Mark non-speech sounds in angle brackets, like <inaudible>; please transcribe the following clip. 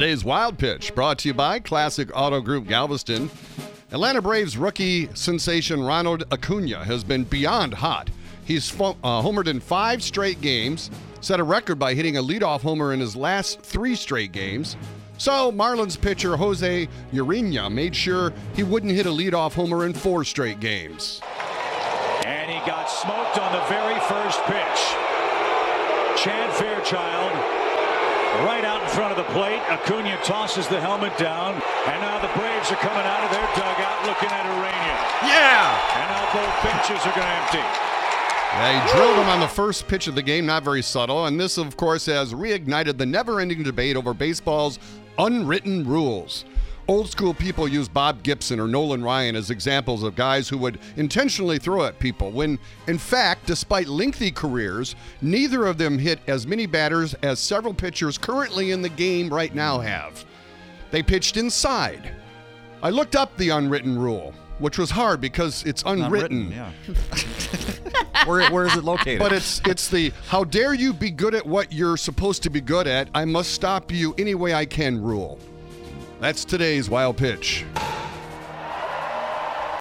Today's Wild Pitch brought to you by Classic Auto Group Galveston. Atlanta Braves rookie sensation Ronald Acuna has been beyond hot. He's uh, homered in five straight games, set a record by hitting a leadoff homer in his last three straight games. So Marlins pitcher Jose Urena made sure he wouldn't hit a leadoff homer in four straight games. And he got smoked on the very first pitch. Chad Fairchild right out in front of the plate. Acuna tosses the helmet down. And now the Braves are coming out of their dugout looking at Urena. Yeah! And now both benches are going to empty. Yeah, drilled him on the first pitch of the game, not very subtle, and this, of course, has reignited the never ending debate over baseball's unwritten rules. Old school people use Bob Gibson or Nolan Ryan as examples of guys who would intentionally throw at people, when, in fact, despite lengthy careers, neither of them hit as many batters as several pitchers currently in the game right now have. They pitched inside. I looked up the unwritten rule, which was hard because it's unwritten. yeah. <laughs> where, where is it located? But it's it's the how dare you be good at what you're supposed to be good at? I must stop you any way I can rule. That's today's wild pitch.